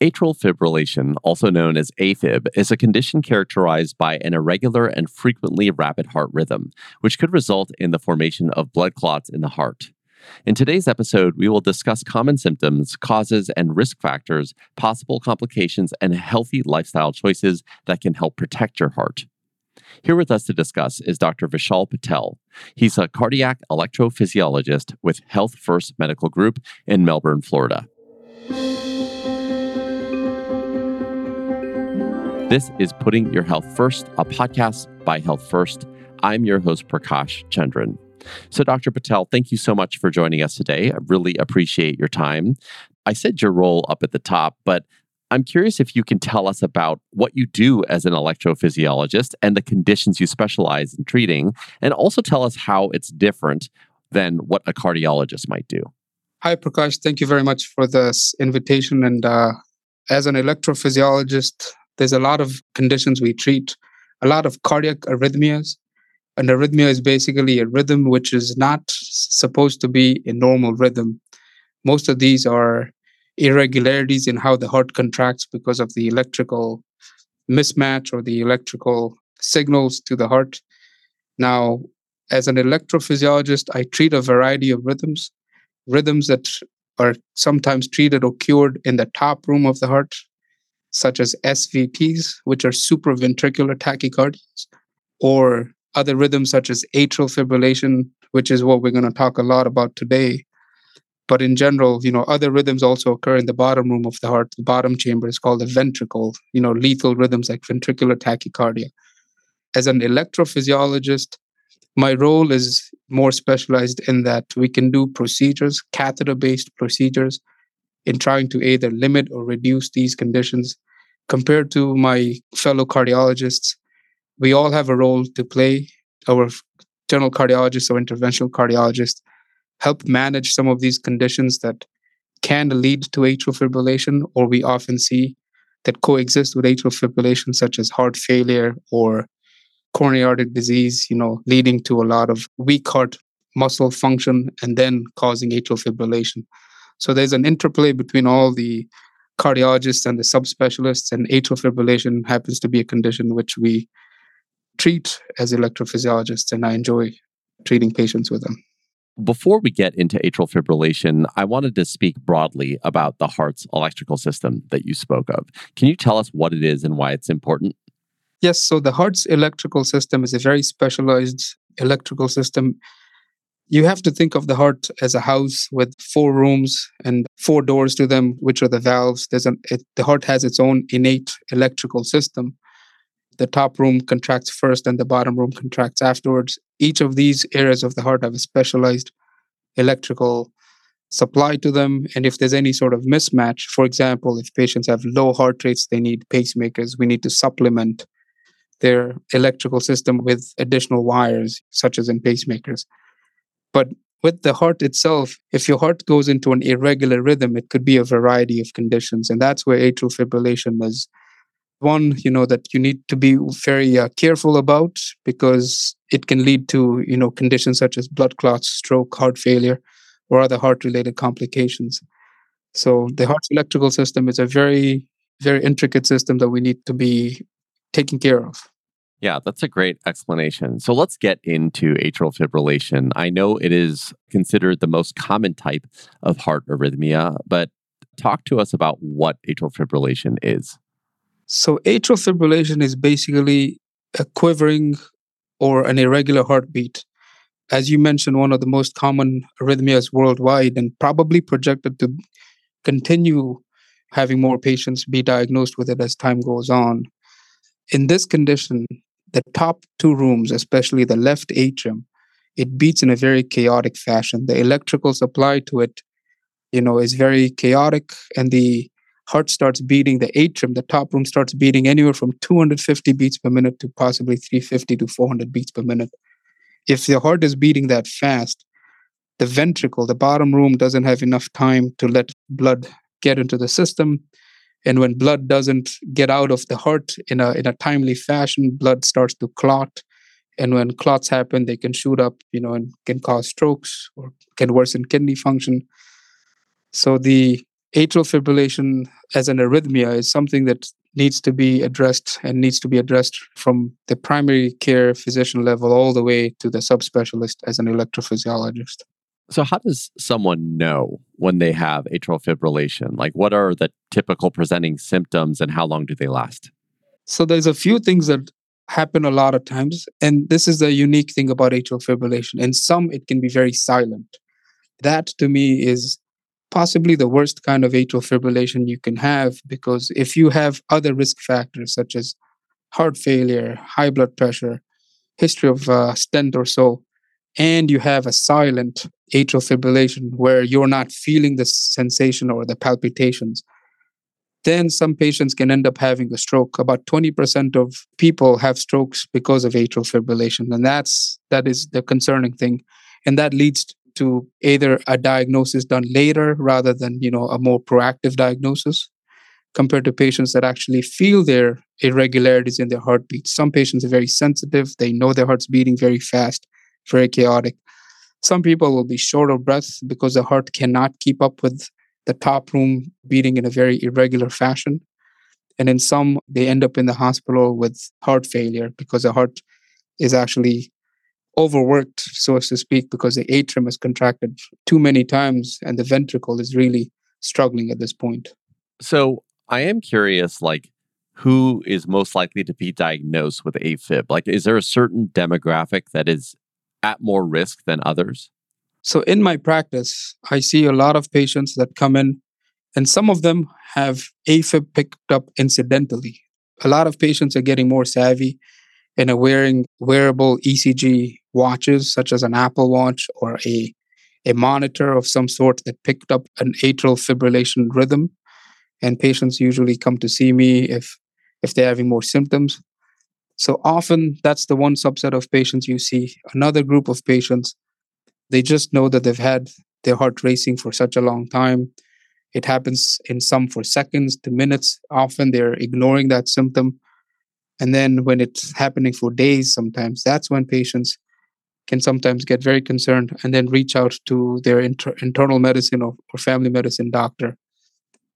Atrial fibrillation, also known as AFib, is a condition characterized by an irregular and frequently rapid heart rhythm, which could result in the formation of blood clots in the heart. In today's episode, we will discuss common symptoms, causes, and risk factors, possible complications, and healthy lifestyle choices that can help protect your heart. Here with us to discuss is Dr. Vishal Patel. He's a cardiac electrophysiologist with Health First Medical Group in Melbourne, Florida. This is Putting Your Health First, a podcast by Health First. I'm your host, Prakash Chandran. So, Dr. Patel, thank you so much for joining us today. I really appreciate your time. I said your role up at the top, but I'm curious if you can tell us about what you do as an electrophysiologist and the conditions you specialize in treating, and also tell us how it's different than what a cardiologist might do. Hi, Prakash. Thank you very much for this invitation. And uh, as an electrophysiologist, there's a lot of conditions we treat, a lot of cardiac arrhythmias. An arrhythmia is basically a rhythm which is not supposed to be a normal rhythm. Most of these are irregularities in how the heart contracts because of the electrical mismatch or the electrical signals to the heart. Now, as an electrophysiologist, I treat a variety of rhythms, rhythms that are sometimes treated or cured in the top room of the heart, such as SVTs, which are supraventricular tachycardias, or other rhythms such as atrial fibrillation, which is what we're going to talk a lot about today. But in general, you know, other rhythms also occur in the bottom room of the heart. The bottom chamber is called the ventricle, you know, lethal rhythms like ventricular tachycardia. As an electrophysiologist, my role is more specialized in that we can do procedures, catheter based procedures, in trying to either limit or reduce these conditions compared to my fellow cardiologists, we all have a role to play. Our general cardiologists or interventional cardiologists help manage some of these conditions that can lead to atrial fibrillation, or we often see that coexist with atrial fibrillation, such as heart failure or coronary artery disease, you know, leading to a lot of weak heart muscle function and then causing atrial fibrillation. So there's an interplay between all the cardiologists and the subspecialists, and atrial fibrillation happens to be a condition which we treat as electrophysiologists, and I enjoy treating patients with them. Before we get into atrial fibrillation, I wanted to speak broadly about the heart's electrical system that you spoke of. Can you tell us what it is and why it's important? Yes, so the heart's electrical system is a very specialized electrical system you have to think of the heart as a house with four rooms and four doors to them, which are the valves. There's an, it, the heart has its own innate electrical system. The top room contracts first and the bottom room contracts afterwards. Each of these areas of the heart have a specialized electrical supply to them. And if there's any sort of mismatch, for example, if patients have low heart rates, they need pacemakers, we need to supplement their electrical system with additional wires, such as in pacemakers. But with the heart itself, if your heart goes into an irregular rhythm, it could be a variety of conditions. And that's where atrial fibrillation is one, you know, that you need to be very uh, careful about because it can lead to, you know, conditions such as blood clots, stroke, heart failure, or other heart related complications. So the heart's electrical system is a very, very intricate system that we need to be taking care of. Yeah, that's a great explanation. So let's get into atrial fibrillation. I know it is considered the most common type of heart arrhythmia, but talk to us about what atrial fibrillation is. So, atrial fibrillation is basically a quivering or an irregular heartbeat. As you mentioned, one of the most common arrhythmias worldwide and probably projected to continue having more patients be diagnosed with it as time goes on. In this condition, the top two rooms, especially the left atrium, it beats in a very chaotic fashion. The electrical supply to it, you know, is very chaotic, and the heart starts beating. The atrium, the top room, starts beating anywhere from 250 beats per minute to possibly 350 to 400 beats per minute. If the heart is beating that fast, the ventricle, the bottom room, doesn't have enough time to let blood get into the system and when blood doesn't get out of the heart in a in a timely fashion blood starts to clot and when clots happen they can shoot up you know and can cause strokes or can worsen kidney function so the atrial fibrillation as an arrhythmia is something that needs to be addressed and needs to be addressed from the primary care physician level all the way to the subspecialist as an electrophysiologist. So, how does someone know when they have atrial fibrillation? Like, what are the typical presenting symptoms and how long do they last? So, there's a few things that happen a lot of times. And this is the unique thing about atrial fibrillation. In some, it can be very silent. That to me is possibly the worst kind of atrial fibrillation you can have because if you have other risk factors such as heart failure, high blood pressure, history of uh, stent or so, and you have a silent atrial fibrillation where you're not feeling the sensation or the palpitations, then some patients can end up having a stroke. About 20% of people have strokes because of atrial fibrillation, and that's that is the concerning thing, and that leads to either a diagnosis done later rather than you know a more proactive diagnosis compared to patients that actually feel their irregularities in their heartbeat. Some patients are very sensitive; they know their heart's beating very fast, very chaotic. Some people will be short of breath because the heart cannot keep up with the top room beating in a very irregular fashion. And in some, they end up in the hospital with heart failure because the heart is actually overworked, so to speak, because the atrium is contracted too many times and the ventricle is really struggling at this point. So I am curious, like, who is most likely to be diagnosed with AFib? Like, is there a certain demographic that is at more risk than others? So, in my practice, I see a lot of patients that come in, and some of them have AFib picked up incidentally. A lot of patients are getting more savvy and are wearing wearable ECG watches, such as an Apple Watch or a, a monitor of some sort that picked up an atrial fibrillation rhythm. And patients usually come to see me if if they're having more symptoms. So often that's the one subset of patients you see. Another group of patients they just know that they've had their heart racing for such a long time. It happens in some for seconds to minutes. Often they're ignoring that symptom. And then when it's happening for days, sometimes that's when patients can sometimes get very concerned and then reach out to their inter- internal medicine or, or family medicine doctor.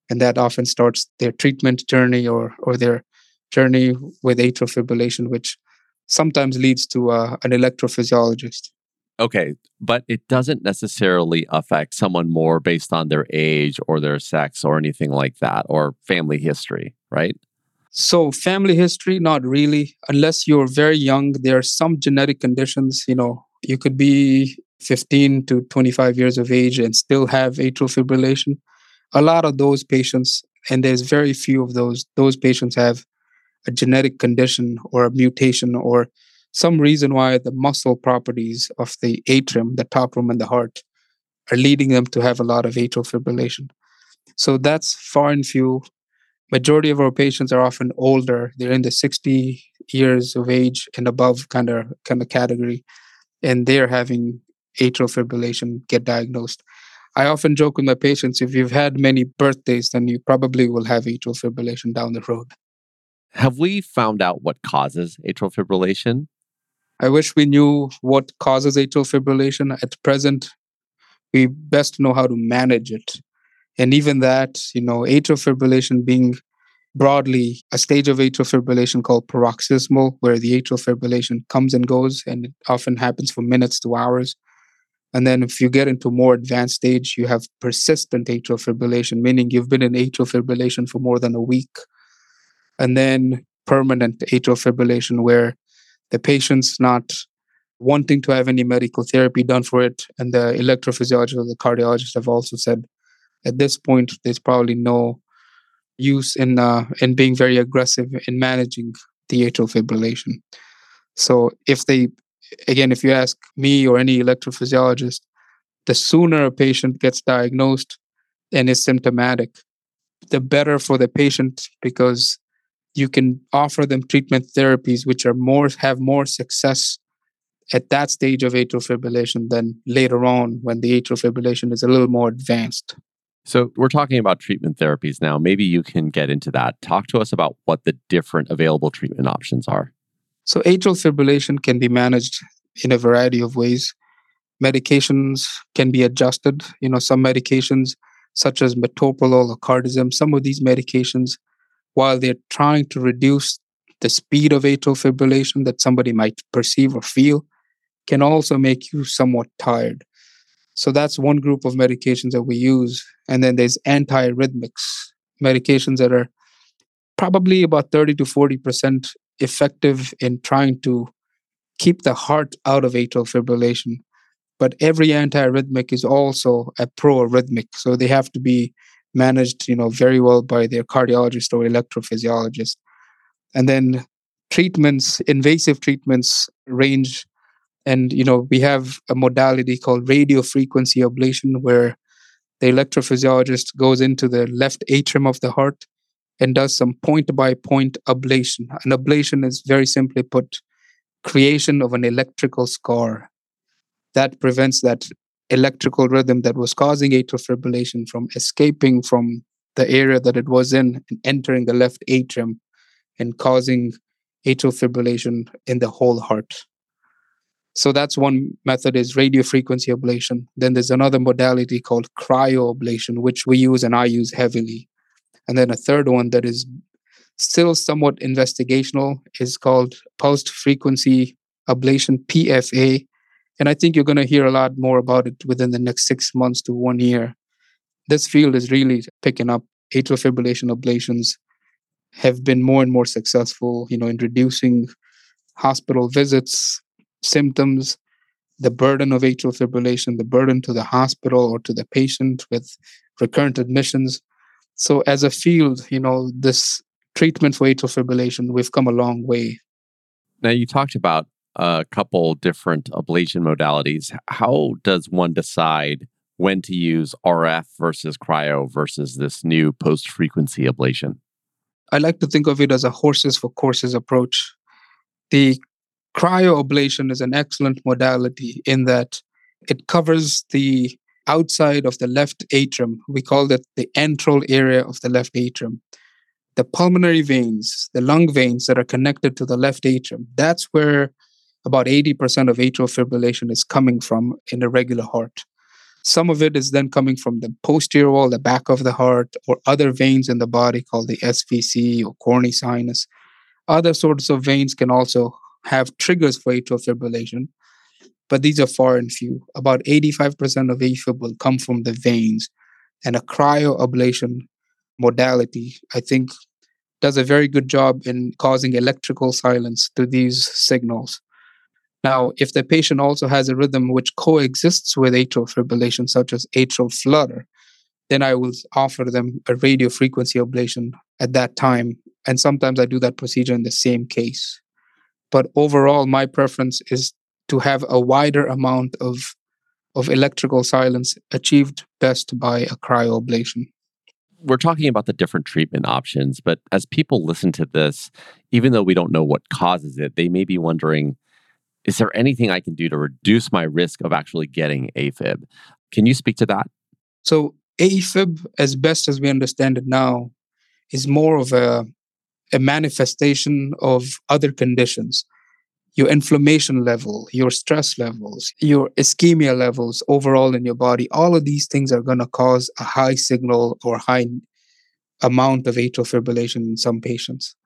And that often starts their treatment journey or, or their journey with atrial fibrillation, which sometimes leads to uh, an electrophysiologist. Okay, but it doesn't necessarily affect someone more based on their age or their sex or anything like that or family history, right? So, family history, not really. Unless you're very young, there are some genetic conditions. You know, you could be 15 to 25 years of age and still have atrial fibrillation. A lot of those patients, and there's very few of those, those patients have a genetic condition or a mutation or some reason why the muscle properties of the atrium, the top room, and the heart are leading them to have a lot of atrial fibrillation. So that's far and few. Majority of our patients are often older; they're in the 60 years of age and above kind of kind of category, and they're having atrial fibrillation get diagnosed. I often joke with my patients: if you've had many birthdays, then you probably will have atrial fibrillation down the road. Have we found out what causes atrial fibrillation? I wish we knew what causes atrial fibrillation. At present, we best know how to manage it. And even that, you know, atrial fibrillation being broadly a stage of atrial fibrillation called paroxysmal, where the atrial fibrillation comes and goes, and it often happens for minutes to hours. And then if you get into more advanced stage, you have persistent atrial fibrillation, meaning you've been in atrial fibrillation for more than a week. And then permanent atrial fibrillation, where the patient's not wanting to have any medical therapy done for it. And the electrophysiologist or the cardiologist have also said at this point, there's probably no use in uh, in being very aggressive in managing the atrial fibrillation. So if they, again, if you ask me or any electrophysiologist, the sooner a patient gets diagnosed and is symptomatic, the better for the patient because you can offer them treatment therapies which are more have more success at that stage of atrial fibrillation than later on when the atrial fibrillation is a little more advanced. So, we're talking about treatment therapies now. Maybe you can get into that. Talk to us about what the different available treatment options are. So, atrial fibrillation can be managed in a variety of ways. Medications can be adjusted. You know, some medications such as metoprolol or cardizem, some of these medications, while they're trying to reduce the speed of atrial fibrillation that somebody might perceive or feel, can also make you somewhat tired. So that's one group of medications that we use. And then there's antiarrhythmics, medications that are probably about 30 to 40% effective in trying to keep the heart out of atrial fibrillation. But every antiarrhythmic is also a proarrhythmic. So they have to be managed, you know, very well by their cardiologist or electrophysiologist. And then treatments, invasive treatments range. And you know we have a modality called radio frequency ablation where the electrophysiologist goes into the left atrium of the heart and does some point by point ablation. An ablation is very simply put creation of an electrical scar. That prevents that electrical rhythm that was causing atrial fibrillation from escaping from the area that it was in and entering the left atrium and causing atrial fibrillation in the whole heart so that's one method is radio frequency ablation. Then there's another modality called cryoablation, which we use and I use heavily. And then a third one that is still somewhat investigational is called pulsed frequency ablation PFA. And I think you're going to hear a lot more about it within the next six months to one year. This field is really picking up. Atrial fibrillation ablations have been more and more successful, you know, in reducing hospital visits, symptoms, the burden of atrial fibrillation, the burden to the hospital or to the patient with recurrent admissions. So, as a field, you know, this treatment for atrial fibrillation, we've come a long way. Now, you talked about a couple different ablation modalities. How does one decide when to use RF versus cryo versus this new pulsed frequency ablation? I like to think of it as a horses for courses approach. The cryoablation is an excellent modality in that it covers the outside of the left atrium. We call it the antral area of the left atrium. The pulmonary veins, the lung veins that are connected to the left atrium, that's where about 80% of atrial fibrillation is coming from an irregular heart. Some of it is then coming from the posterior wall, the back of the heart, or other veins in the body called the SVC or coronary sinus. Other sorts of veins can also have triggers for atrial fibrillation, but these are far and few. About 85% of AFib will come from the veins, and a cryoablation modality, I think, does a very good job in causing electrical silence to these signals. Now, if the patient also has a rhythm which coexists with atrial fibrillation, such as atrial flutter, then I will offer them a radio frequency ablation at that time. And sometimes I do that procedure in the same case. But overall, my preference is to have a wider amount of, of electrical silence achieved best by a cryoablation. We're talking about the different treatment options, but as people listen to this, even though we don't know what causes it, they may be wondering is there anything I can do to reduce my risk of actually getting AFib? Can you speak to that? So, AFib, as best as we understand it now, is more of a a manifestation of other conditions your inflammation level, your stress levels, your ischemia levels overall in your body, all of these things are going to cause a high signal or high amount of atrial fibrillation in some patients.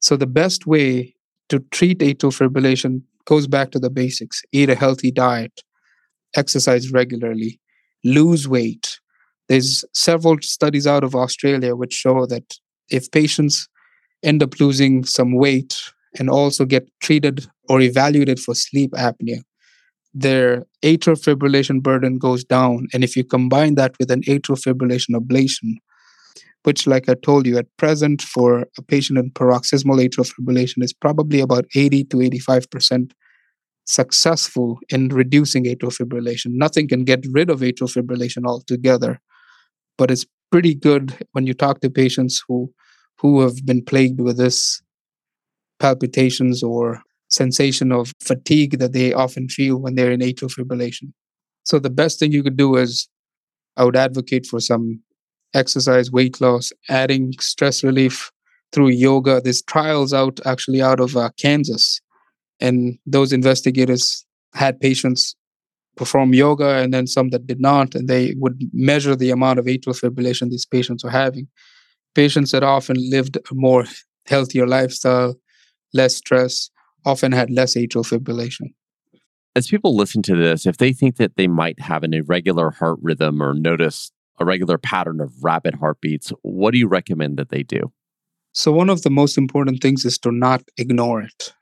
So, the best way to treat atrial fibrillation goes back to the basics eat a healthy diet, exercise regularly, lose weight. There's several studies out of Australia which show that if patients end up losing some weight and also get treated or evaluated for sleep apnea, their atrial fibrillation burden goes down. And if you combine that with an atrial fibrillation ablation, which, like I told you, at present for a patient in paroxysmal atrial fibrillation is probably about 80 to 85% successful in reducing atrial fibrillation. Nothing can get rid of atrial fibrillation altogether, but it's pretty good when you talk to patients who who have been plagued with this palpitations or sensation of fatigue that they often feel when they're in atrial fibrillation. So the best thing you could do is I would advocate for some exercise, weight loss, adding stress relief through yoga. There's trials out actually out of uh, Kansas, and those investigators had patients perform yoga and then some that did not, and they would measure the amount of atrial fibrillation these patients were having. Patients that often lived a more healthier lifestyle, less stress, often had less atrial fibrillation. As people listen to this, if they think that they might have an irregular heart rhythm or notice a regular pattern of rapid heartbeats, what do you recommend that they do? So, one of the most important things is to not ignore it.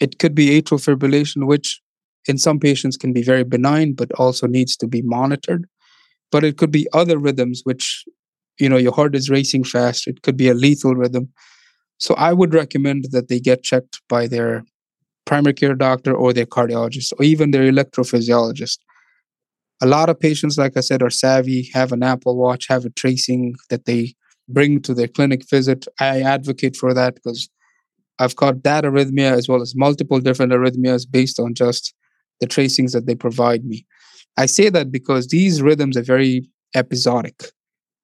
It could be atrial fibrillation, which in some patients can be very benign, but also needs to be monitored. But it could be other rhythms, which, you know, your heart is racing fast. It could be a lethal rhythm. So I would recommend that they get checked by their primary care doctor or their cardiologist or even their electrophysiologist. A lot of patients, like I said, are savvy, have an Apple Watch, have a tracing that they bring to their clinic visit. I advocate for that because I've got that arrhythmia as well as multiple different arrhythmias based on just the tracings that they provide me. I say that because these rhythms are very episodic.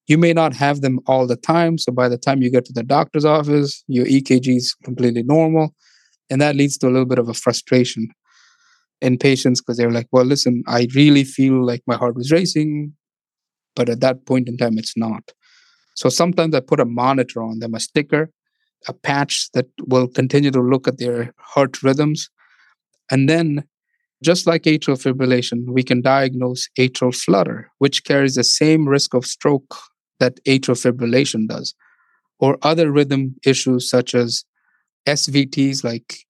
You may not have them all the time. So by the time you get to the doctor's office, your EKG is completely normal. And that leads to a little bit of a frustration in patients because they're like, well, listen, I really feel like my heart was racing, but at that point in time, it's not. So sometimes I put a monitor on them, a sticker, a patch that will continue to look at their heart rhythms. And then, just like atrial fibrillation, we can diagnose atrial flutter, which carries the same risk of stroke that atrial fibrillation does, or other rhythm issues such as SVTs like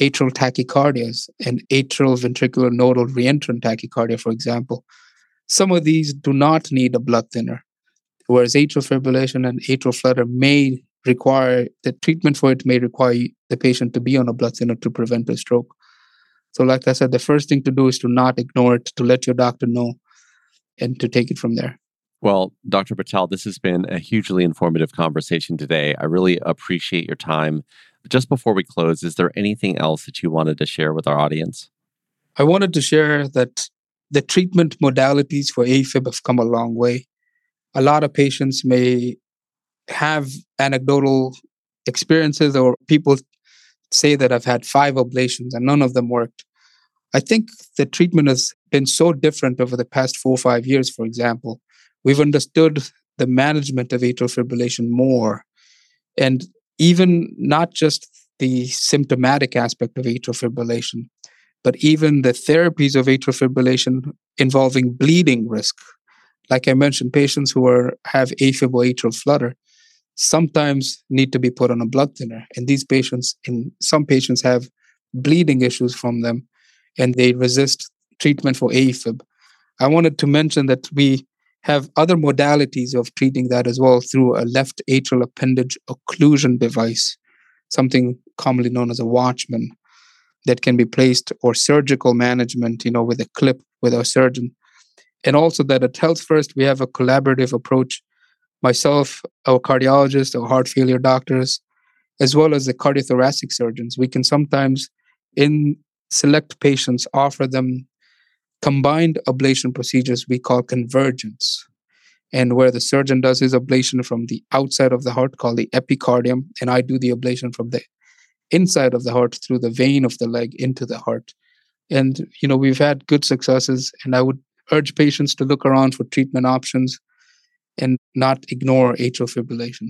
atrial tachycardias and atrial ventricular nodal reentrant tachycardia, for example. Some of these do not need a blood thinner, whereas atrial fibrillation and atrial flutter may require the treatment for it may require the patient to be on a blood thinner to prevent a stroke. So, like I said, the first thing to do is to not ignore it, to let your doctor know, and to take it from there. Well, Dr. Patel, this has been a hugely informative conversation today. I really appreciate your time. Just before we close, is there anything else that you wanted to share with our audience? I wanted to share that the treatment modalities for AFib have come a long way. A lot of patients may have anecdotal experiences, or people say that I've had five ablations and none of them worked. I think the treatment has been so different over the past four or five years, for example, we've understood the management of atrial fibrillation more. And even not just the symptomatic aspect of atrial fibrillation, but even the therapies of atrial fibrillation involving bleeding risk. Like I mentioned, patients who are have AFib or atrial flutter sometimes need to be put on a blood thinner. And these patients, in some patients, have bleeding issues from them and they resist treatment for AFib. I wanted to mention that we have other modalities of treating that as well through a left atrial appendage occlusion device, something commonly known as a Watchman, that can be placed or surgical management, you know, with a clip with our surgeon. And also that at Health First, we have a collaborative approach. Myself, our cardiologist, our heart failure doctors, as well as the cardiothoracic surgeons, we can sometimes, in select patients, offer them combined ablation procedures we call convergence. And where the surgeon does his ablation from the outside of the heart called the epicardium and i do the ablation from the inside of the heart through the vein of the leg into the heart. And you know we've had good successes and i would urge patients to look around for treatment options and not ignore atrial fibrillation.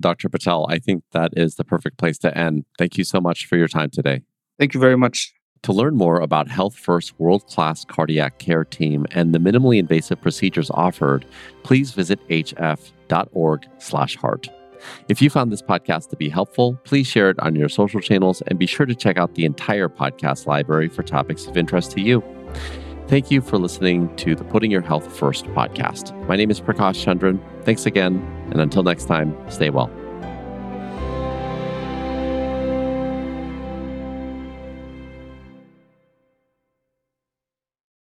Dr patel i think that is the perfect place to end. Thank you so much for your time today. Thank you very much to learn more about Health First world class cardiac care team and the minimally invasive procedures offered, please visit hf.org/heart. If you found this podcast to be helpful, please share it on your social channels and be sure to check out the entire podcast library for topics of interest to you. Thank you for listening to the Putting Your Health First podcast. My name is Prakash Chandran. Thanks again, and until next time, stay well.